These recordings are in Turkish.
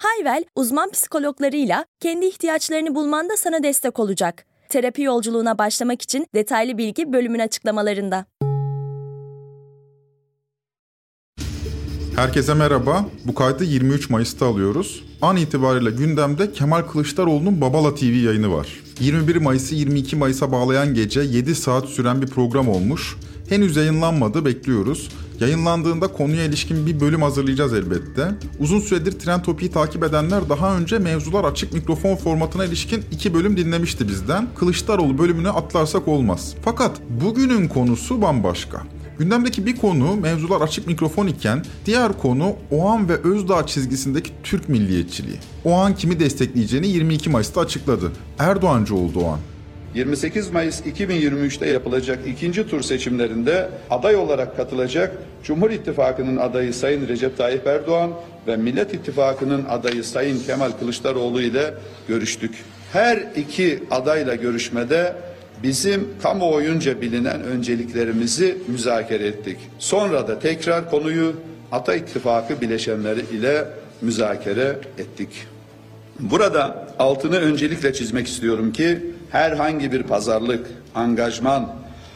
Hayvel, uzman psikologlarıyla kendi ihtiyaçlarını bulmanda sana destek olacak. Terapi yolculuğuna başlamak için detaylı bilgi bölümün açıklamalarında. Herkese merhaba. Bu kaydı 23 Mayıs'ta alıyoruz. An itibariyle gündemde Kemal Kılıçdaroğlu'nun Babala TV yayını var. 21 Mayıs'ı 22 Mayıs'a bağlayan gece 7 saat süren bir program olmuş. Henüz yayınlanmadı, bekliyoruz. Yayınlandığında konuya ilişkin bir bölüm hazırlayacağız elbette. Uzun süredir Trend Topi'yi takip edenler daha önce mevzular açık mikrofon formatına ilişkin iki bölüm dinlemişti bizden. Kılıçdaroğlu bölümünü atlarsak olmaz. Fakat bugünün konusu bambaşka. Gündemdeki bir konu mevzular açık mikrofon iken diğer konu Oğan ve Özdağ çizgisindeki Türk milliyetçiliği. Oğan kimi destekleyeceğini 22 Mayıs'ta açıkladı. Erdoğancı oldu Oğan. 28 Mayıs 2023'te yapılacak ikinci tur seçimlerinde aday olarak katılacak Cumhur İttifakı'nın adayı Sayın Recep Tayyip Erdoğan ve Millet İttifakı'nın adayı Sayın Kemal Kılıçdaroğlu ile görüştük. Her iki adayla görüşmede bizim kamuoyunca bilinen önceliklerimizi müzakere ettik. Sonra da tekrar konuyu Ata İttifakı bileşenleri ile müzakere ettik. Burada altını öncelikle çizmek istiyorum ki herhangi bir pazarlık, angajman,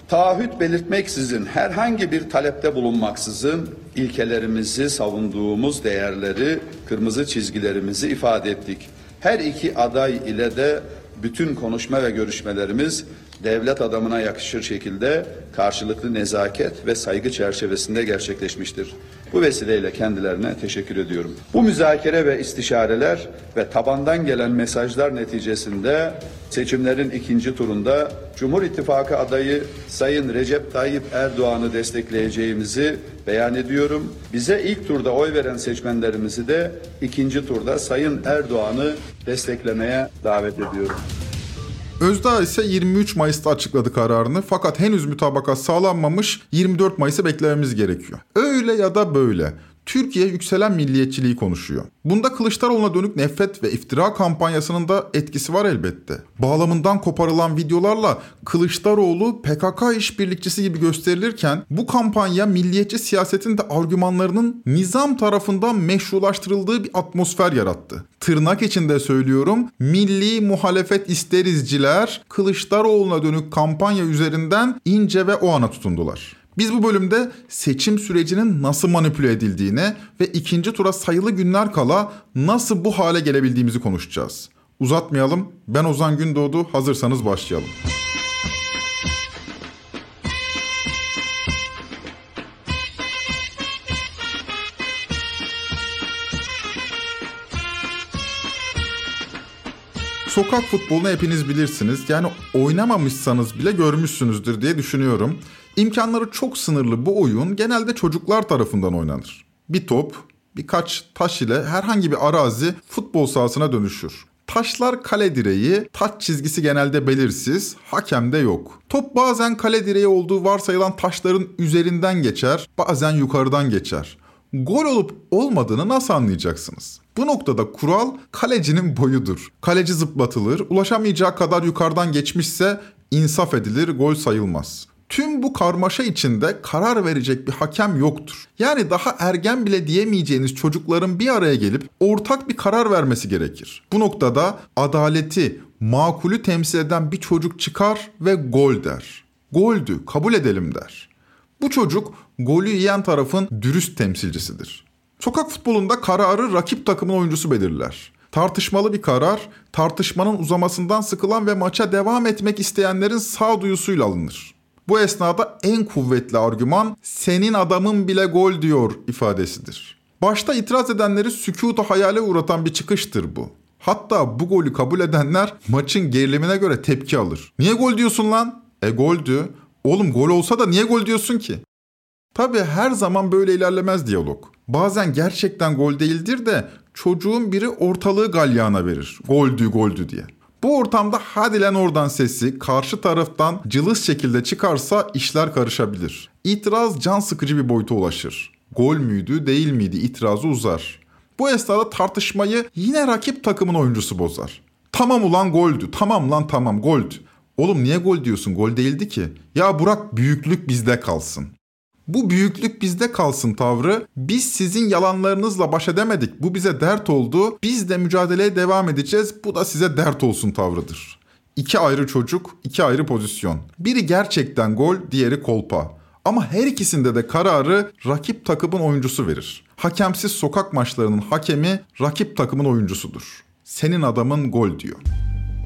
taahhüt belirtmeksizin, herhangi bir talepte bulunmaksızın ilkelerimizi savunduğumuz değerleri, kırmızı çizgilerimizi ifade ettik. Her iki aday ile de bütün konuşma ve görüşmelerimiz devlet adamına yakışır şekilde karşılıklı nezaket ve saygı çerçevesinde gerçekleşmiştir. Bu vesileyle kendilerine teşekkür ediyorum. Bu müzakere ve istişareler ve tabandan gelen mesajlar neticesinde seçimlerin ikinci turunda Cumhur İttifakı adayı Sayın Recep Tayyip Erdoğan'ı destekleyeceğimizi beyan ediyorum. Bize ilk turda oy veren seçmenlerimizi de ikinci turda Sayın Erdoğan'ı desteklemeye davet ediyorum. Özdağ ise 23 Mayıs'ta açıkladı kararını fakat henüz mütabakat sağlanmamış 24 Mayıs'ı beklememiz gerekiyor. Öyle ya da böyle. Türkiye yükselen milliyetçiliği konuşuyor. Bunda Kılıçdaroğlu'na dönük nefret ve iftira kampanyasının da etkisi var elbette. Bağlamından koparılan videolarla Kılıçdaroğlu PKK işbirlikçisi gibi gösterilirken bu kampanya milliyetçi siyasetin de argümanlarının nizam tarafından meşrulaştırıldığı bir atmosfer yarattı. Tırnak içinde söylüyorum milli muhalefet isterizciler Kılıçdaroğlu'na dönük kampanya üzerinden ince ve o ana tutundular. Biz bu bölümde seçim sürecinin nasıl manipüle edildiğine ve ikinci tura sayılı günler kala nasıl bu hale gelebildiğimizi konuşacağız. Uzatmayalım. Ben Ozan Gündoğdu. Hazırsanız başlayalım. Sokak futbolunu hepiniz bilirsiniz. Yani oynamamışsanız bile görmüşsünüzdür diye düşünüyorum. İmkanları çok sınırlı bu oyun genelde çocuklar tarafından oynanır. Bir top, birkaç taş ile herhangi bir arazi futbol sahasına dönüşür. Taşlar kale direği, taç çizgisi genelde belirsiz, hakem de yok. Top bazen kale direği olduğu varsayılan taşların üzerinden geçer, bazen yukarıdan geçer. Gol olup olmadığını nasıl anlayacaksınız? Bu noktada kural kalecinin boyudur. Kaleci zıplatılır, ulaşamayacağı kadar yukarıdan geçmişse insaf edilir, gol sayılmaz. Tüm bu karmaşa içinde karar verecek bir hakem yoktur. Yani daha ergen bile diyemeyeceğiniz çocukların bir araya gelip ortak bir karar vermesi gerekir. Bu noktada adaleti, makulü temsil eden bir çocuk çıkar ve gol der. Goldü, kabul edelim der. Bu çocuk golü yiyen tarafın dürüst temsilcisidir. Sokak futbolunda kararı rakip takımın oyuncusu belirler. Tartışmalı bir karar, tartışmanın uzamasından sıkılan ve maça devam etmek isteyenlerin sağduyusuyla alınır. Bu esnada en kuvvetli argüman senin adamın bile gol diyor ifadesidir. Başta itiraz edenleri sükutu hayale uğratan bir çıkıştır bu. Hatta bu golü kabul edenler maçın gerilimine göre tepki alır. Niye gol diyorsun lan? E goldü. Oğlum gol olsa da niye gol diyorsun ki? Tabi her zaman böyle ilerlemez diyalog. Bazen gerçekten gol değildir de çocuğun biri ortalığı galyana verir. Goldü goldü diye. Bu ortamda hadi lan oradan sesi karşı taraftan cılız şekilde çıkarsa işler karışabilir. İtiraz can sıkıcı bir boyuta ulaşır. Gol müydü değil miydi itirazı uzar. Bu esnada tartışmayı yine rakip takımın oyuncusu bozar. Tamam ulan goldü. Tamam lan tamam goldü. Oğlum niye gol diyorsun? Gol değildi ki. Ya Burak büyüklük bizde kalsın. Bu büyüklük bizde kalsın tavrı. Biz sizin yalanlarınızla baş edemedik. Bu bize dert oldu. Biz de mücadeleye devam edeceğiz. Bu da size dert olsun tavrıdır. İki ayrı çocuk, iki ayrı pozisyon. Biri gerçekten gol, diğeri kolpa. Ama her ikisinde de kararı rakip takımın oyuncusu verir. Hakemsiz sokak maçlarının hakemi rakip takımın oyuncusudur. Senin adamın gol diyor.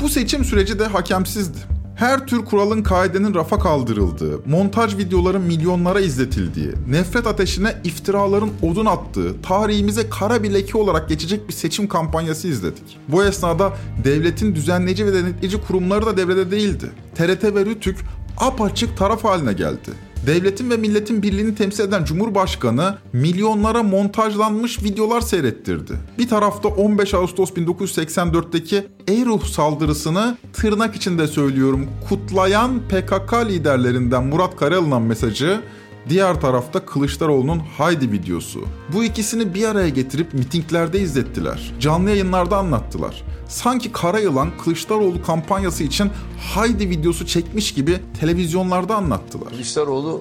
Bu seçim süreci de hakemsizdi. Her tür kuralın kaidenin rafa kaldırıldığı, montaj videoların milyonlara izletildiği, nefret ateşine iftiraların odun attığı, tarihimize kara bir leke olarak geçecek bir seçim kampanyası izledik. Bu esnada devletin düzenleyici ve denetleyici kurumları da devrede değildi. TRT ve RTÜK apaçık taraf haline geldi devletin ve milletin birliğini temsil eden Cumhurbaşkanı milyonlara montajlanmış videolar seyrettirdi. Bir tarafta 15 Ağustos 1984'teki Eyruh saldırısını tırnak içinde söylüyorum kutlayan PKK liderlerinden Murat Karalı'nın mesajı Diğer tarafta Kılıçdaroğlu'nun Haydi videosu. Bu ikisini bir araya getirip mitinglerde izlettiler. Canlı yayınlarda anlattılar. Sanki Kara Yılan Kılıçdaroğlu kampanyası için Haydi videosu çekmiş gibi televizyonlarda anlattılar. Kılıçdaroğlu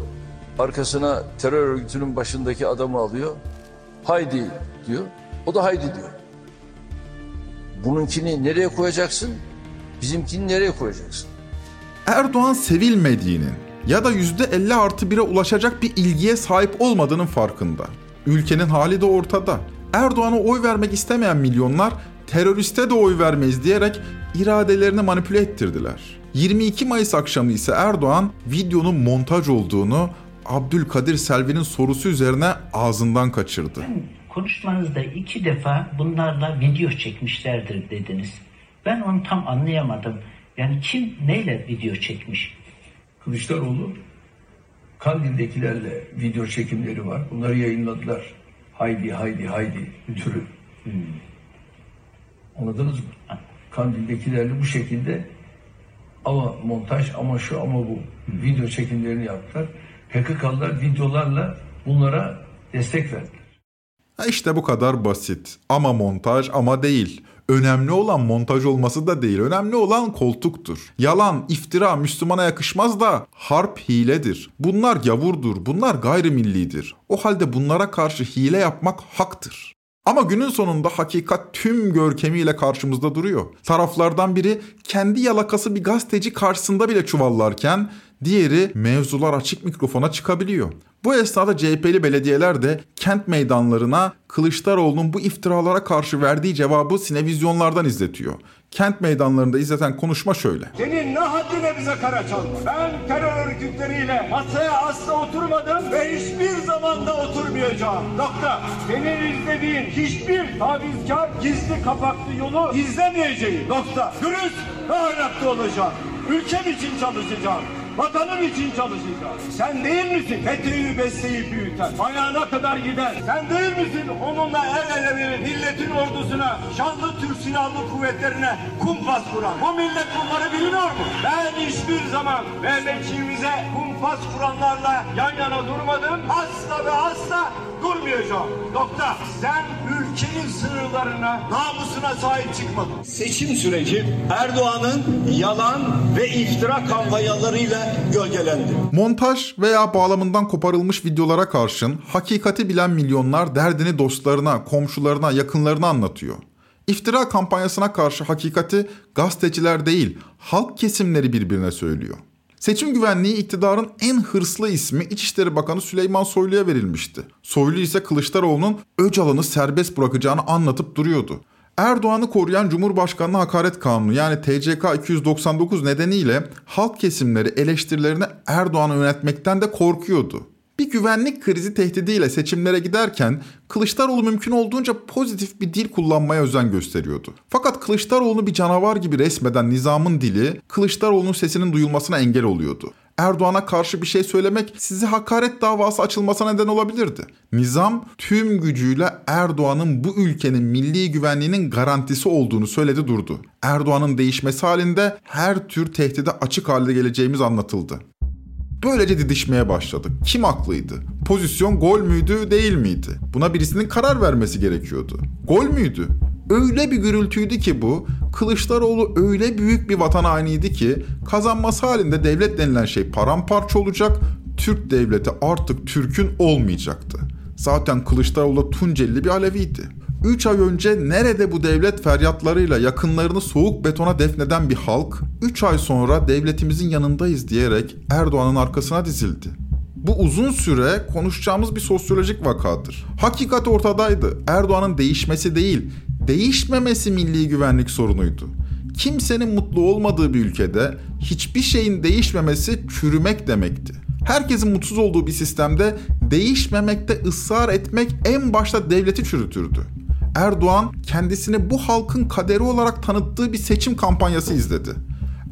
arkasına terör örgütünün başındaki adamı alıyor. Haydi diyor. O da haydi diyor. Bununkini nereye koyacaksın? Bizimkini nereye koyacaksın? Erdoğan sevilmediğinin, ya da %50 artı 1'e ulaşacak bir ilgiye sahip olmadığının farkında. Ülkenin hali de ortada. Erdoğan'a oy vermek istemeyen milyonlar teröriste de oy vermeyiz diyerek iradelerini manipüle ettirdiler. 22 Mayıs akşamı ise Erdoğan videonun montaj olduğunu Abdülkadir Selvi'nin sorusu üzerine ağzından kaçırdı. konuşmanızda iki defa bunlarla video çekmişlerdir dediniz. Ben onu tam anlayamadım. Yani kim neyle video çekmiş? Kılıçdaroğlu Kandil'dekilerle video çekimleri var. Bunları yayınladılar. Haydi haydi haydi türü. Hmm. Anladınız mı? Kandil'dekilerle bu şekilde ama montaj ama şu ama bu hmm. video çekimlerini yaptılar. PKK'lılar videolarla bunlara destek verdiler. İşte bu kadar basit. Ama montaj ama değil. Önemli olan montaj olması da değil. Önemli olan koltuktur. Yalan, iftira Müslümana yakışmaz da harp hiledir. Bunlar gavurdur. Bunlar gayrimillidir. O halde bunlara karşı hile yapmak haktır. Ama günün sonunda hakikat tüm görkemiyle karşımızda duruyor. Taraflardan biri kendi yalakası bir gazeteci karşısında bile çuvallarken diğeri mevzular açık mikrofona çıkabiliyor. Bu esnada CHP'li belediyeler de kent meydanlarına Kılıçdaroğlu'nun bu iftiralara karşı verdiği cevabı sinevizyonlardan izletiyor. Kent meydanlarında izleten konuşma şöyle. Senin ne haddine bize kara çalma? Ben terör örgütleriyle masaya asla oturmadım ve hiçbir zamanda oturmayacağım. Nokta. Senin izlediğin hiçbir tavizkar gizli kapaklı yolu izlemeyeceğim. Nokta. Dürüst ve ahlaklı olacağım. Ülkem için çalışacağım. Vatanım için çalışacağız. Sen değil misin FETÖ'yü besleyip büyüten, ayağına kadar giden? Sen değil misin onunla el ele verip milletin ordusuna, şanlı Türk Silahlı Kuvvetlerine kumpas kuran? Bu millet bunları bilmiyor mu? Ben hiçbir zaman Mehmetçiğimize kumpas kuranlarla yan yana durmadım. Asla ve asla durmayacağım. Nokta. Sen ülkenin sınırlarına, namusuna sahip çıkmadın. Seçim süreci Erdoğan'ın yalan ve iftira kampanyalarıyla gölgelendi. Montaj veya bağlamından koparılmış videolara karşın hakikati bilen milyonlar derdini dostlarına, komşularına, yakınlarına anlatıyor. İftira kampanyasına karşı hakikati gazeteciler değil, halk kesimleri birbirine söylüyor. Seçim güvenliği iktidarın en hırslı ismi İçişleri Bakanı Süleyman Soylu'ya verilmişti. Soylu ise Kılıçdaroğlu'nun Öcalan'ı serbest bırakacağını anlatıp duruyordu. Erdoğan'ı koruyan Cumhurbaşkanlığı Hakaret Kanunu yani TCK 299 nedeniyle halk kesimleri eleştirilerini Erdoğan'a yönetmekten de korkuyordu bir güvenlik krizi tehdidiyle seçimlere giderken Kılıçdaroğlu mümkün olduğunca pozitif bir dil kullanmaya özen gösteriyordu. Fakat Kılıçdaroğlu bir canavar gibi resmeden nizamın dili Kılıçdaroğlu'nun sesinin duyulmasına engel oluyordu. Erdoğan'a karşı bir şey söylemek size hakaret davası açılmasına neden olabilirdi. Nizam tüm gücüyle Erdoğan'ın bu ülkenin milli güvenliğinin garantisi olduğunu söyledi durdu. Erdoğan'ın değişmesi halinde her tür tehdide açık halde geleceğimiz anlatıldı. Böylece didişmeye başladık. Kim haklıydı? Pozisyon gol müydü, değil miydi? Buna birisinin karar vermesi gerekiyordu. Gol müydü? Öyle bir gürültüydü ki bu, Kılıçdaroğlu öyle büyük bir vatan hainiydi ki kazanması halinde devlet denilen şey paramparça olacak, Türk devleti artık Türk'ün olmayacaktı. Zaten Kılıçdaroğlu Tuncelli bir Aleviydi. 3 ay önce nerede bu devlet feryatlarıyla yakınlarını soğuk betona defneden bir halk 3 ay sonra devletimizin yanındayız diyerek Erdoğan'ın arkasına dizildi. Bu uzun süre konuşacağımız bir sosyolojik vakadır. Hakikat ortadaydı. Erdoğan'ın değişmesi değil, değişmemesi milli güvenlik sorunuydu. Kimsenin mutlu olmadığı bir ülkede hiçbir şeyin değişmemesi çürümek demekti. Herkesin mutsuz olduğu bir sistemde değişmemekte ısrar etmek en başta devleti çürütürdü. Erdoğan kendisini bu halkın kaderi olarak tanıttığı bir seçim kampanyası izledi.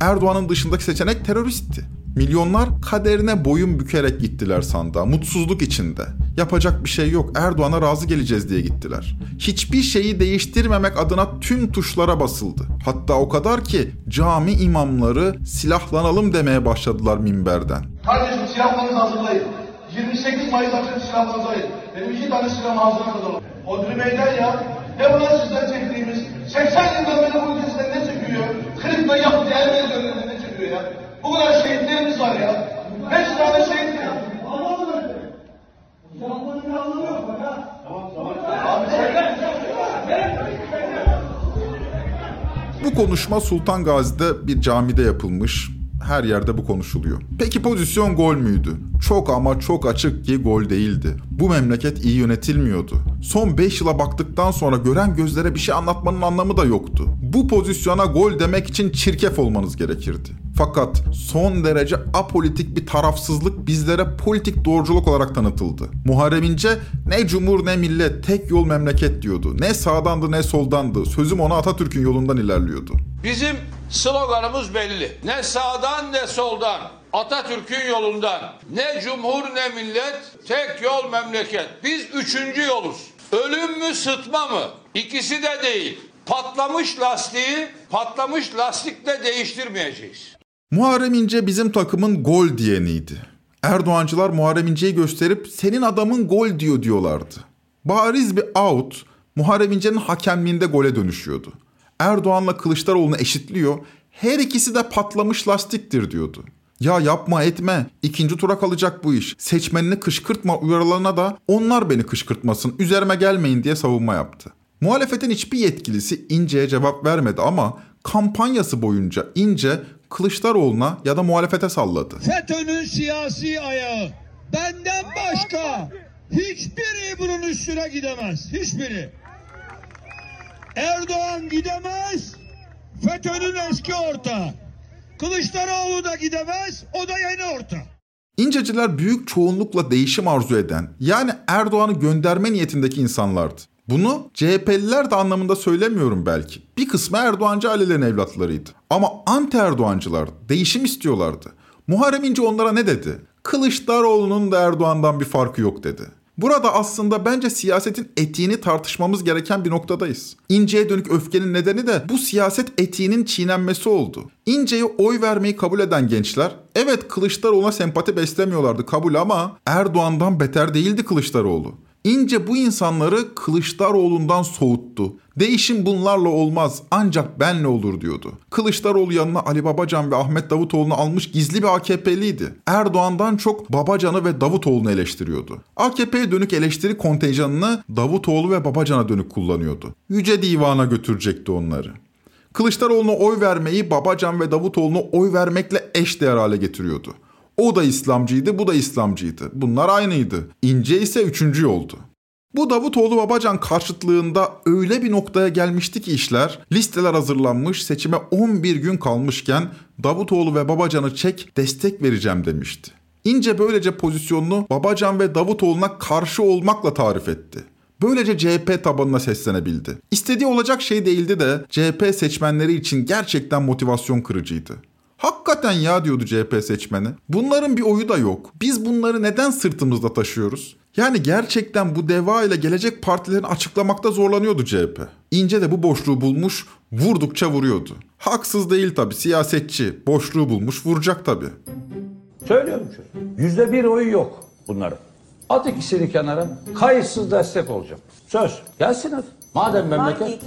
Erdoğan'ın dışındaki seçenek teröristti. Milyonlar kaderine boyun bükerek gittiler sandığa, mutsuzluk içinde. Yapacak bir şey yok, Erdoğan'a razı geleceğiz diye gittiler. Hiçbir şeyi değiştirmemek adına tüm tuşlara basıldı. Hatta o kadar ki cami imamları silahlanalım demeye başladılar minberden. Kardeşim silahlarınızı hazırlayın. 28 Mayıs akşam hazırlayın. Benim iki tane silahım hazır kadar. Odri Meydan ya. Ne ulan sizden çektiğimiz? 80 yıldan beri bu ülke sizden ne çekiyor? Kırıkla yapıp değerleri dönümünde ne çekiyor ya? Bu kadar şehitlerimiz var ya. Beş tane şehit ya. Bu konuşma Sultan Gazi'de bir camide yapılmış. Her yerde bu konuşuluyor. Peki pozisyon gol müydü? Çok ama çok açık ki gol değildi. Bu memleket iyi yönetilmiyordu. Son 5 yıla baktıktan sonra gören gözlere bir şey anlatmanın anlamı da yoktu. Bu pozisyona gol demek için çirkef olmanız gerekirdi. Fakat son derece apolitik bir tarafsızlık bizlere politik doğruculuk olarak tanıtıldı. Muharrem İnce ne cumhur ne millet tek yol memleket diyordu. Ne sağdandı ne soldandı. Sözüm ona Atatürk'ün yolundan ilerliyordu. Bizim sloganımız belli. Ne sağdan ne soldan. Atatürk'ün yolundan. Ne cumhur ne millet. Tek yol memleket. Biz üçüncü yoluz. Ölüm mü sıtma mı? İkisi de değil. Patlamış lastiği patlamış lastikle değiştirmeyeceğiz. Muharrem İnce bizim takımın gol diyeniydi. Erdoğancılar Muharrem İnce'yi gösterip senin adamın gol diyor diyorlardı. Bariz bir out Muharrem İnce'nin hakemliğinde gole dönüşüyordu. Erdoğan'la Kılıçdaroğlu'nu eşitliyor. Her ikisi de patlamış lastiktir diyordu. Ya yapma etme. İkinci tura kalacak bu iş. Seçmenini kışkırtma uyarılarına da onlar beni kışkırtmasın, üzerime gelmeyin diye savunma yaptı. Muhalefetin hiçbir yetkilisi İnce'ye cevap vermedi ama kampanyası boyunca İnce Kılıçdaroğlu'na ya da muhalefete salladı. FETÖ'nün siyasi ayağı benden başka hiçbiri bunun üstüne gidemez. Hiçbiri. Erdoğan gidemez. FETÖ'nün eski ortağı. Kılıçdaroğlu da gidemez. O da yeni orta. İnceciler büyük çoğunlukla değişim arzu eden, yani Erdoğan'ı gönderme niyetindeki insanlardı. Bunu CHP'liler de anlamında söylemiyorum belki. Bir kısmı Erdoğancı ailelerin evlatlarıydı. Ama anti Erdoğancılar değişim istiyorlardı. Muharrem İnce onlara ne dedi? Kılıçdaroğlu'nun da Erdoğan'dan bir farkı yok dedi. Burada aslında bence siyasetin etiğini tartışmamız gereken bir noktadayız. İnce'ye dönük öfkenin nedeni de bu siyaset etiğinin çiğnenmesi oldu. İnce'ye oy vermeyi kabul eden gençler, evet Kılıçdaroğlu'na sempati beslemiyorlardı kabul ama Erdoğan'dan beter değildi Kılıçdaroğlu. İnce bu insanları Kılıçdaroğlu'ndan soğuttu. Değişim bunlarla olmaz ancak benle olur diyordu. Kılıçdaroğlu yanına Ali Babacan ve Ahmet Davutoğlu'nu almış gizli bir AKP'liydi. Erdoğan'dan çok Babacan'ı ve Davutoğlu'nu eleştiriyordu. AKP'ye dönük eleştiri kontenjanını Davutoğlu ve Babacan'a dönük kullanıyordu. Yüce Divan'a götürecekti onları. Kılıçdaroğlu'na oy vermeyi Babacan ve Davutoğlu'na oy vermekle eşdeğer hale getiriyordu. O da İslamcıydı, bu da İslamcıydı. Bunlar aynıydı. İnce ise üçüncü oldu. Bu Davutoğlu Babacan karşıtlığında öyle bir noktaya gelmişti ki işler, listeler hazırlanmış, seçime 11 gün kalmışken Davutoğlu ve Babacan'ı çek, destek vereceğim demişti. İnce böylece pozisyonunu Babacan ve Davutoğlu'na karşı olmakla tarif etti. Böylece CHP tabanına seslenebildi. İstediği olacak şey değildi de CHP seçmenleri için gerçekten motivasyon kırıcıydı. Hakikaten ya diyordu CHP seçmeni. Bunların bir oyu da yok. Biz bunları neden sırtımızda taşıyoruz? Yani gerçekten bu deva ile gelecek partilerini açıklamakta zorlanıyordu CHP. İnce de bu boşluğu bulmuş, vurdukça vuruyordu. Haksız değil tabi siyasetçi. Boşluğu bulmuş vuracak tabi. Söylüyorum şöyle. Yüzde bir oyu yok bunların. At ikisini kenara. Kayıtsız destek olacağım. Söz. Gelsin hadi. Madem memleket.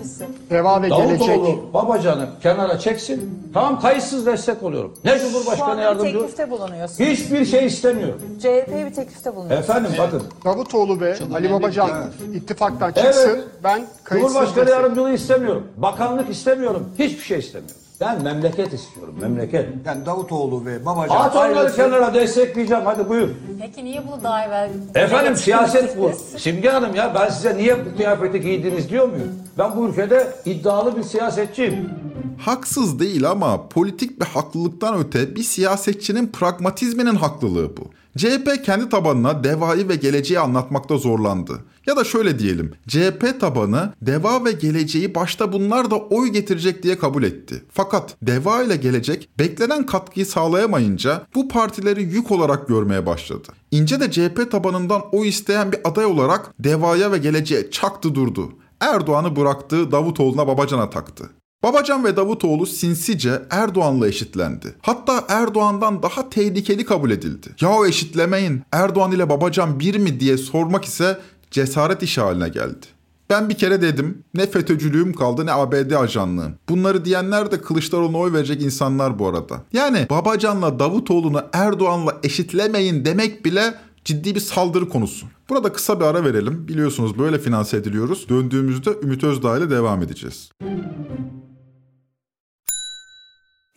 Deva ve gelecek. Davutoğlu babacanı kenara çeksin. Tamam kayıtsız destek oluyorum. Ne Cumhurbaşkanı yardımcısı? teklifte bulunuyorsun. Hiçbir şey istemiyorum. CHP'ye bir teklifte bulunuyorsun. Efendim bakın. Davutoğlu ve Ali Babacan ittifaktan çıksın. Evet. Ben kayıtsız Cumhurbaşkanı destek- yardımcılığı istemiyorum. Bakanlık istemiyorum. Hiçbir şey istemiyorum. Ben memleket istiyorum. Memleket. Yani Davutoğlu ve Babacan At onları ayrılsın. kenara destekleyeceğim. Hadi buyur. Peki niye bunu daha evvel... Efendim siyaset bu. Simge Hanım ya ben size niye bu kıyafeti giydiniz diyor muyum? Ben bu ülkede iddialı bir siyasetçiyim. Haksız değil ama politik bir haklılıktan öte bir siyasetçinin pragmatizminin haklılığı bu. CHP kendi tabanına devayı ve geleceği anlatmakta zorlandı. Ya da şöyle diyelim, CHP tabanı deva ve geleceği başta bunlar da oy getirecek diye kabul etti. Fakat deva ile gelecek beklenen katkıyı sağlayamayınca bu partileri yük olarak görmeye başladı. İnce de CHP tabanından oy isteyen bir aday olarak devaya ve geleceğe çaktı durdu. Erdoğan'ı bıraktı, Davutoğlu'na Babacan'a taktı. Babacan ve Davutoğlu sinsice Erdoğan'la eşitlendi. Hatta Erdoğan'dan daha tehlikeli kabul edildi. Ya o eşitlemeyin Erdoğan ile Babacan bir mi diye sormak ise cesaret işi haline geldi. Ben bir kere dedim ne FETÖ'cülüğüm kaldı ne ABD ajanlığım. Bunları diyenler de Kılıçdaroğlu'na oy verecek insanlar bu arada. Yani Babacan'la Davutoğlu'nu Erdoğan'la eşitlemeyin demek bile ciddi bir saldırı konusu. Burada kısa bir ara verelim. Biliyorsunuz böyle finanse ediliyoruz. Döndüğümüzde Ümit Özdağ ile devam edeceğiz.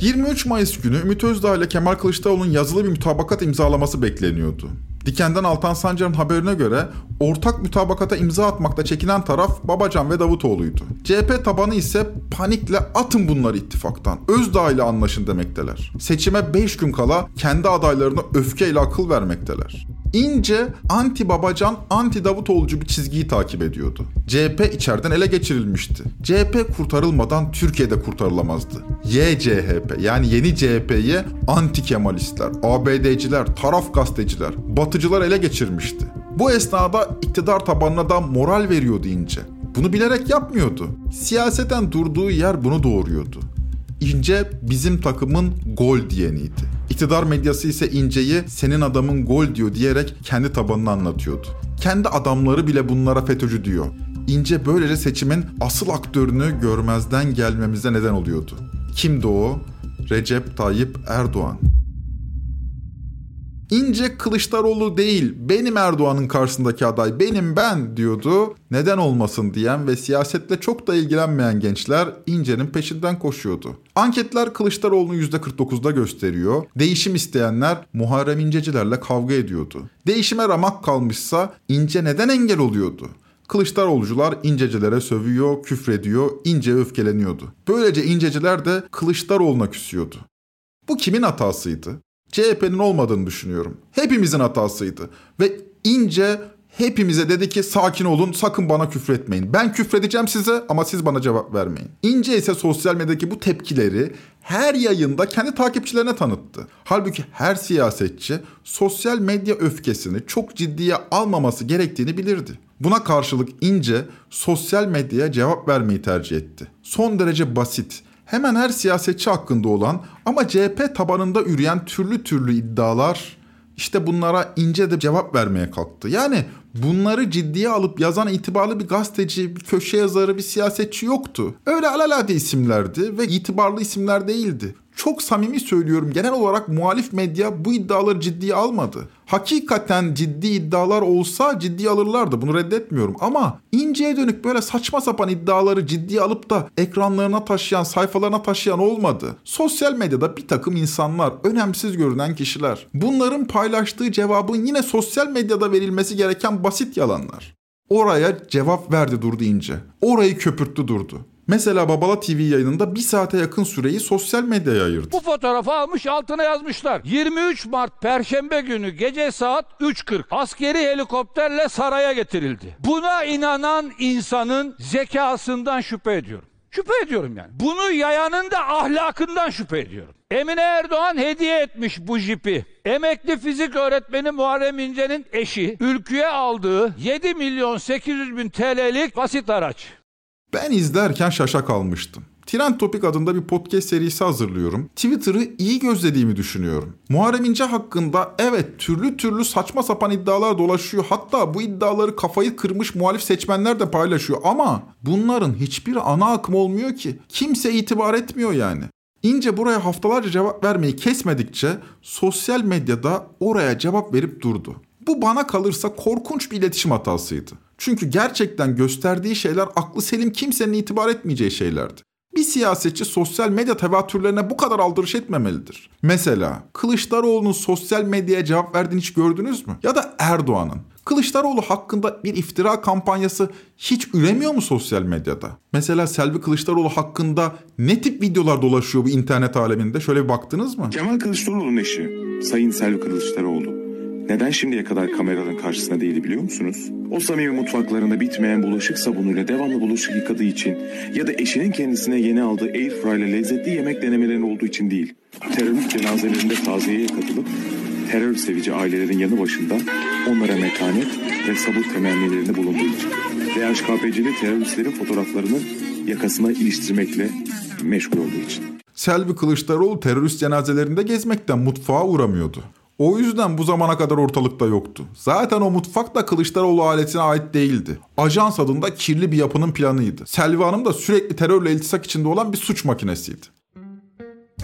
23 Mayıs günü Ümit Özdağ ile Kemal Kılıçdaroğlu'nun yazılı bir mütabakat imzalaması bekleniyordu. Diken'den Altan Sancar'ın haberine göre ortak mütabakata imza atmakta çekinen taraf Babacan ve Davutoğlu'ydu. CHP tabanı ise panikle atın bunları ittifaktan. Özdağ ile anlaşın demekteler. Seçime 5 gün kala kendi adaylarına öfkeyle akıl vermekteler. İnce anti Babacan, anti Davutoğlu'cu bir çizgiyi takip ediyordu. CHP içeriden ele geçirilmişti. CHP kurtarılmadan Türkiye'de kurtarılamazdı. YCHP yani yeni CHP'yi anti Kemalistler, ABD'ciler, taraf gazeteciler, batıcılar ele geçirmişti. Bu esnada iktidar tabanına da moral veriyordu İnce. Bunu bilerek yapmıyordu. Siyaseten durduğu yer bunu doğuruyordu. İnce bizim takımın gol diyeniydi. İktidar medyası ise İnce'yi senin adamın gol diyor diyerek kendi tabanını anlatıyordu. Kendi adamları bile bunlara FETÖ'cü diyor. İnce böylece seçimin asıl aktörünü görmezden gelmemize neden oluyordu. Kimdi o? Recep Tayyip Erdoğan. İnce Kılıçdaroğlu değil, benim Erdoğan'ın karşısındaki aday, benim ben diyordu. Neden olmasın diyen ve siyasetle çok da ilgilenmeyen gençler İnce'nin peşinden koşuyordu. Anketler Kılıçdaroğlu'nu %49'da gösteriyor. Değişim isteyenler Muharrem İncecilerle kavga ediyordu. Değişime ramak kalmışsa İnce neden engel oluyordu? Kılıçdaroğlucular incecilere sövüyor, küfrediyor, ince öfkeleniyordu. Böylece inceciler de Kılıçdaroğlu'na küsüyordu. Bu kimin hatasıydı? CHP'nin olmadığını düşünüyorum. Hepimizin hatasıydı. Ve ince hepimize dedi ki sakin olun sakın bana küfretmeyin. Ben küfredeceğim size ama siz bana cevap vermeyin. İnce ise sosyal medyadaki bu tepkileri her yayında kendi takipçilerine tanıttı. Halbuki her siyasetçi sosyal medya öfkesini çok ciddiye almaması gerektiğini bilirdi. Buna karşılık İnce sosyal medyaya cevap vermeyi tercih etti. Son derece basit, Hemen her siyasetçi hakkında olan ama CHP tabanında üreyen türlü türlü iddialar işte bunlara ince de cevap vermeye kalktı. Yani bunları ciddiye alıp yazan itibarlı bir gazeteci, bir köşe yazarı, bir siyasetçi yoktu. Öyle alalade isimlerdi ve itibarlı isimler değildi. Çok samimi söylüyorum genel olarak muhalif medya bu iddiaları ciddiye almadı. Hakikaten ciddi iddialar olsa ciddiye alırlardı bunu reddetmiyorum ama inceye dönük böyle saçma sapan iddiaları ciddiye alıp da ekranlarına taşıyan sayfalarına taşıyan olmadı. Sosyal medyada bir takım insanlar önemsiz görünen kişiler. Bunların paylaştığı cevabın yine sosyal medyada verilmesi gereken basit yalanlar. Oraya cevap verdi durdu ince. Orayı köpürttü durdu. Mesela Babala TV yayınında bir saate yakın süreyi sosyal medyaya ayırdı. Bu fotoğrafı almış altına yazmışlar. 23 Mart Perşembe günü gece saat 3.40 askeri helikopterle saraya getirildi. Buna inanan insanın zekasından şüphe ediyorum. Şüphe ediyorum yani. Bunu yayanın da ahlakından şüphe ediyorum. Emine Erdoğan hediye etmiş bu jipi. Emekli fizik öğretmeni Muharrem İnce'nin eşi ülküye aldığı 7 milyon 800 bin TL'lik basit araç. Ben izlerken şaşa kalmıştım. Trend Topic adında bir podcast serisi hazırlıyorum. Twitter'ı iyi gözlediğimi düşünüyorum. Muharrem İnce hakkında evet türlü türlü saçma sapan iddialar dolaşıyor. Hatta bu iddiaları kafayı kırmış muhalif seçmenler de paylaşıyor. Ama bunların hiçbir ana akım olmuyor ki. Kimse itibar etmiyor yani. İnce buraya haftalarca cevap vermeyi kesmedikçe sosyal medyada oraya cevap verip durdu. Bu bana kalırsa korkunç bir iletişim hatasıydı. Çünkü gerçekten gösterdiği şeyler aklı selim kimsenin itibar etmeyeceği şeylerdi. Bir siyasetçi sosyal medya tevatürlerine bu kadar aldırış etmemelidir. Mesela Kılıçdaroğlu'nun sosyal medyaya cevap verdiğini hiç gördünüz mü? Ya da Erdoğan'ın. Kılıçdaroğlu hakkında bir iftira kampanyası hiç üremiyor mu sosyal medyada? Mesela Selvi Kılıçdaroğlu hakkında ne tip videolar dolaşıyor bu internet aleminde? Şöyle bir baktınız mı? Kemal Kılıçdaroğlu'nun eşi Sayın Selvi Kılıçdaroğlu neden şimdiye kadar kameraların karşısında değildi biliyor musunuz? O samimi mutfaklarında bitmeyen bulaşık sabunuyla devamlı bulaşık yıkadığı için ya da eşinin kendisine yeni aldığı airfryer ile lezzetli yemek denemeleri olduğu için değil. Terörist cenazelerinde taziyeye katılıp terör sevici ailelerin yanı başında onlara metanet ve sabır temennilerinde bulunduğu için. DHKPC'li teröristlerin fotoğraflarını yakasına iliştirmekle meşgul olduğu için. Selvi Kılıçdaroğlu terörist cenazelerinde gezmekten mutfağa uğramıyordu. O yüzden bu zamana kadar ortalıkta yoktu. Zaten o mutfak da Kılıçdaroğlu ailesine ait değildi. Ajans adında kirli bir yapının planıydı. Selvi Hanım da sürekli terörle iltisak içinde olan bir suç makinesiydi.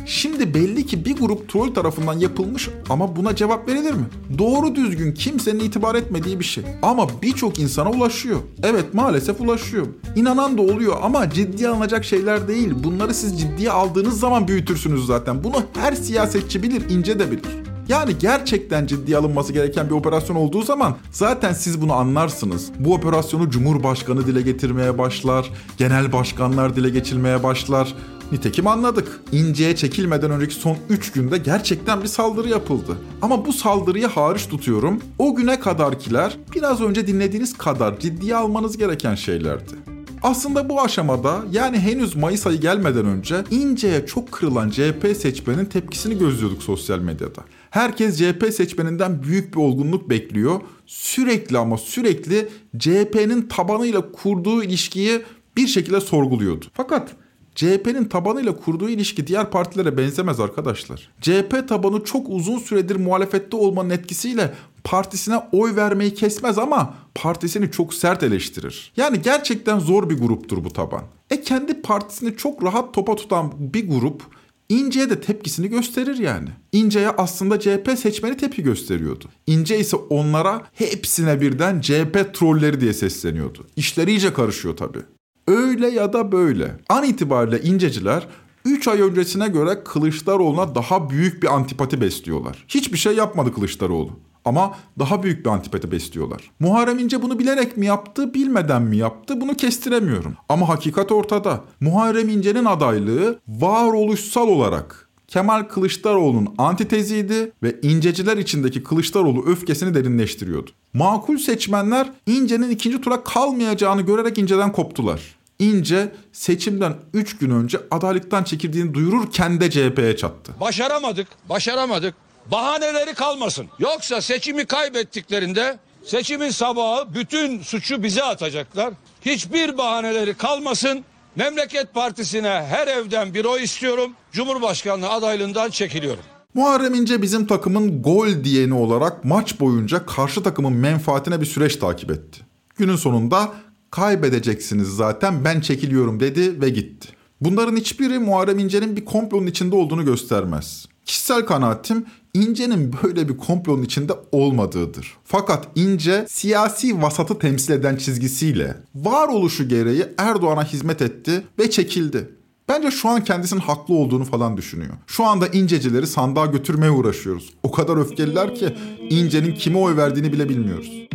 Şimdi belli ki bir grup troll tarafından yapılmış ama buna cevap verilir mi? Doğru düzgün kimsenin itibar etmediği bir şey. Ama birçok insana ulaşıyor. Evet maalesef ulaşıyor. İnanan da oluyor ama ciddiye alınacak şeyler değil. Bunları siz ciddiye aldığınız zaman büyütürsünüz zaten. Bunu her siyasetçi bilir, ince de bilir. Yani gerçekten ciddiye alınması gereken bir operasyon olduğu zaman zaten siz bunu anlarsınız. Bu operasyonu Cumhurbaşkanı dile getirmeye başlar, genel başkanlar dile geçilmeye başlar. Nitekim anladık. İnce'ye çekilmeden önceki son 3 günde gerçekten bir saldırı yapıldı. Ama bu saldırıyı hariç tutuyorum. O güne kadarkiler biraz önce dinlediğiniz kadar ciddiye almanız gereken şeylerdi. Aslında bu aşamada yani henüz Mayıs ayı gelmeden önce İnce'ye çok kırılan CHP seçmenin tepkisini gözlüyorduk sosyal medyada. Herkes CHP seçmeninden büyük bir olgunluk bekliyor. Sürekli ama sürekli CHP'nin tabanıyla kurduğu ilişkiyi bir şekilde sorguluyordu. Fakat CHP'nin tabanıyla kurduğu ilişki diğer partilere benzemez arkadaşlar. CHP tabanı çok uzun süredir muhalefette olmanın etkisiyle partisine oy vermeyi kesmez ama partisini çok sert eleştirir. Yani gerçekten zor bir gruptur bu taban. E kendi partisini çok rahat topa tutan bir grup İnce'ye de tepkisini gösterir yani. İnce'ye aslında CHP seçmeni tepki gösteriyordu. İnce ise onlara hepsine birden CHP trolleri diye sesleniyordu. İşleri iyice karışıyor tabii. Öyle ya da böyle. An itibariyle inceciler 3 ay öncesine göre Kılıçdaroğlu'na daha büyük bir antipati besliyorlar. Hiçbir şey yapmadı Kılıçdaroğlu. Ama daha büyük bir antipati besliyorlar. Muharrem İnce bunu bilerek mi yaptı, bilmeden mi yaptı bunu kestiremiyorum. Ama hakikat ortada. Muharrem İnce'nin adaylığı varoluşsal olarak Kemal Kılıçdaroğlu'nun antiteziydi ve inceciler içindeki Kılıçdaroğlu öfkesini derinleştiriyordu. Makul seçmenler İnce'nin ikinci tura kalmayacağını görerek İnce'den koptular. İnce seçimden 3 gün önce adaylıktan çekildiğini duyururken de CHP'ye çattı. Başaramadık, başaramadık. Bahaneleri kalmasın. Yoksa seçimi kaybettiklerinde seçimin sabahı bütün suçu bize atacaklar. Hiçbir bahaneleri kalmasın. Memleket Partisi'ne her evden bir oy istiyorum. Cumhurbaşkanlığı adaylığından çekiliyorum. Muharrem İnce bizim takımın gol diyeni olarak maç boyunca karşı takımın menfaatine bir süreç takip etti. Günün sonunda kaybedeceksiniz zaten ben çekiliyorum dedi ve gitti. Bunların hiçbiri Muharrem İnce'nin bir komplonun içinde olduğunu göstermez. Kişisel kanaatim İnce'nin böyle bir komplonun içinde olmadığıdır. Fakat İnce siyasi vasatı temsil eden çizgisiyle varoluşu gereği Erdoğan'a hizmet etti ve çekildi. Bence şu an kendisinin haklı olduğunu falan düşünüyor. Şu anda incecileri sandığa götürmeye uğraşıyoruz. O kadar öfkeliler ki İnce'nin kime oy verdiğini bile bilmiyoruz.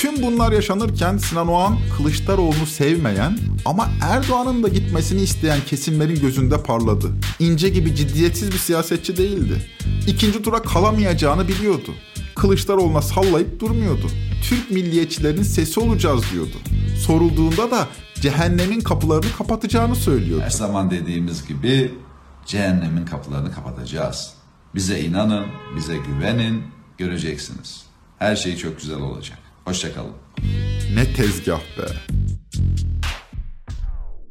Tüm bunlar yaşanırken Sinan Oğan Kılıçdaroğlu'nu sevmeyen ama Erdoğan'ın da gitmesini isteyen kesimlerin gözünde parladı. İnce gibi ciddiyetsiz bir siyasetçi değildi. İkinci tura kalamayacağını biliyordu. Kılıçdaroğlu'na sallayıp durmuyordu. Türk milliyetçilerinin sesi olacağız diyordu. Sorulduğunda da cehennemin kapılarını kapatacağını söylüyordu. Her zaman dediğimiz gibi cehennemin kapılarını kapatacağız. Bize inanın, bize güvenin, göreceksiniz. Her şey çok güzel olacak. Hoşçakalın. Ne tezgah be.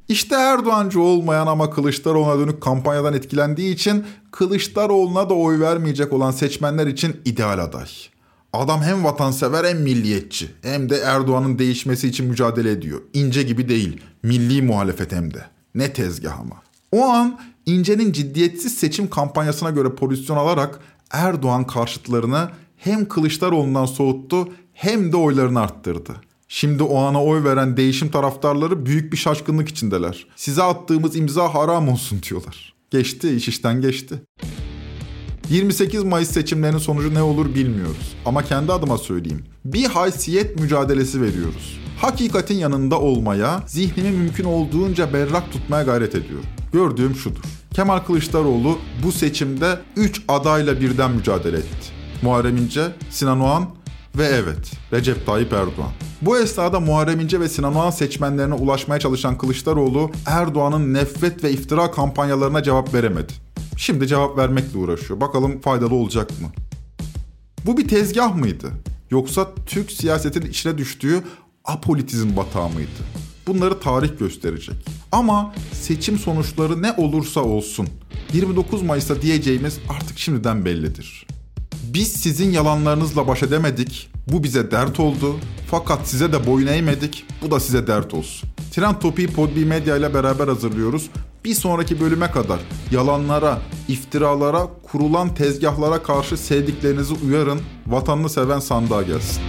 İşte Erdoğancı olmayan ama Kılıçdaroğlu'na dönük kampanyadan etkilendiği için Kılıçdaroğlu'na da oy vermeyecek olan seçmenler için ideal aday. Adam hem vatansever hem milliyetçi hem de Erdoğan'ın değişmesi için mücadele ediyor. İnce gibi değil, milli muhalefet hem de. Ne tezgah ama. O an İnce'nin ciddiyetsiz seçim kampanyasına göre pozisyon alarak Erdoğan karşıtlarını hem Kılıçdaroğlu'ndan soğuttu hem de oylarını arttırdı. Şimdi o ana oy veren değişim taraftarları büyük bir şaşkınlık içindeler. Size attığımız imza haram olsun diyorlar. Geçti, iş işten geçti. 28 Mayıs seçimlerinin sonucu ne olur bilmiyoruz. Ama kendi adıma söyleyeyim. Bir haysiyet mücadelesi veriyoruz. Hakikatin yanında olmaya, zihnimi mümkün olduğunca berrak tutmaya gayret ediyorum. Gördüğüm şudur. Kemal Kılıçdaroğlu bu seçimde 3 adayla birden mücadele etti. Muharrem İnce, Sinan Oğan ve evet Recep Tayyip Erdoğan. Bu esnada Muharrem İnce ve Sinan Oğan seçmenlerine ulaşmaya çalışan Kılıçdaroğlu Erdoğan'ın nefret ve iftira kampanyalarına cevap veremedi. Şimdi cevap vermekle uğraşıyor. Bakalım faydalı olacak mı? Bu bir tezgah mıydı? Yoksa Türk siyasetin içine düştüğü apolitizm batağı mıydı? Bunları tarih gösterecek. Ama seçim sonuçları ne olursa olsun 29 Mayıs'ta diyeceğimiz artık şimdiden bellidir. Biz sizin yalanlarınızla baş edemedik. Bu bize dert oldu. Fakat size de boyun eğmedik. Bu da size dert olsun. Trend Topi'yi Podbi Medya ile beraber hazırlıyoruz. Bir sonraki bölüme kadar yalanlara, iftiralara, kurulan tezgahlara karşı sevdiklerinizi uyarın. Vatanını seven sandığa gelsin.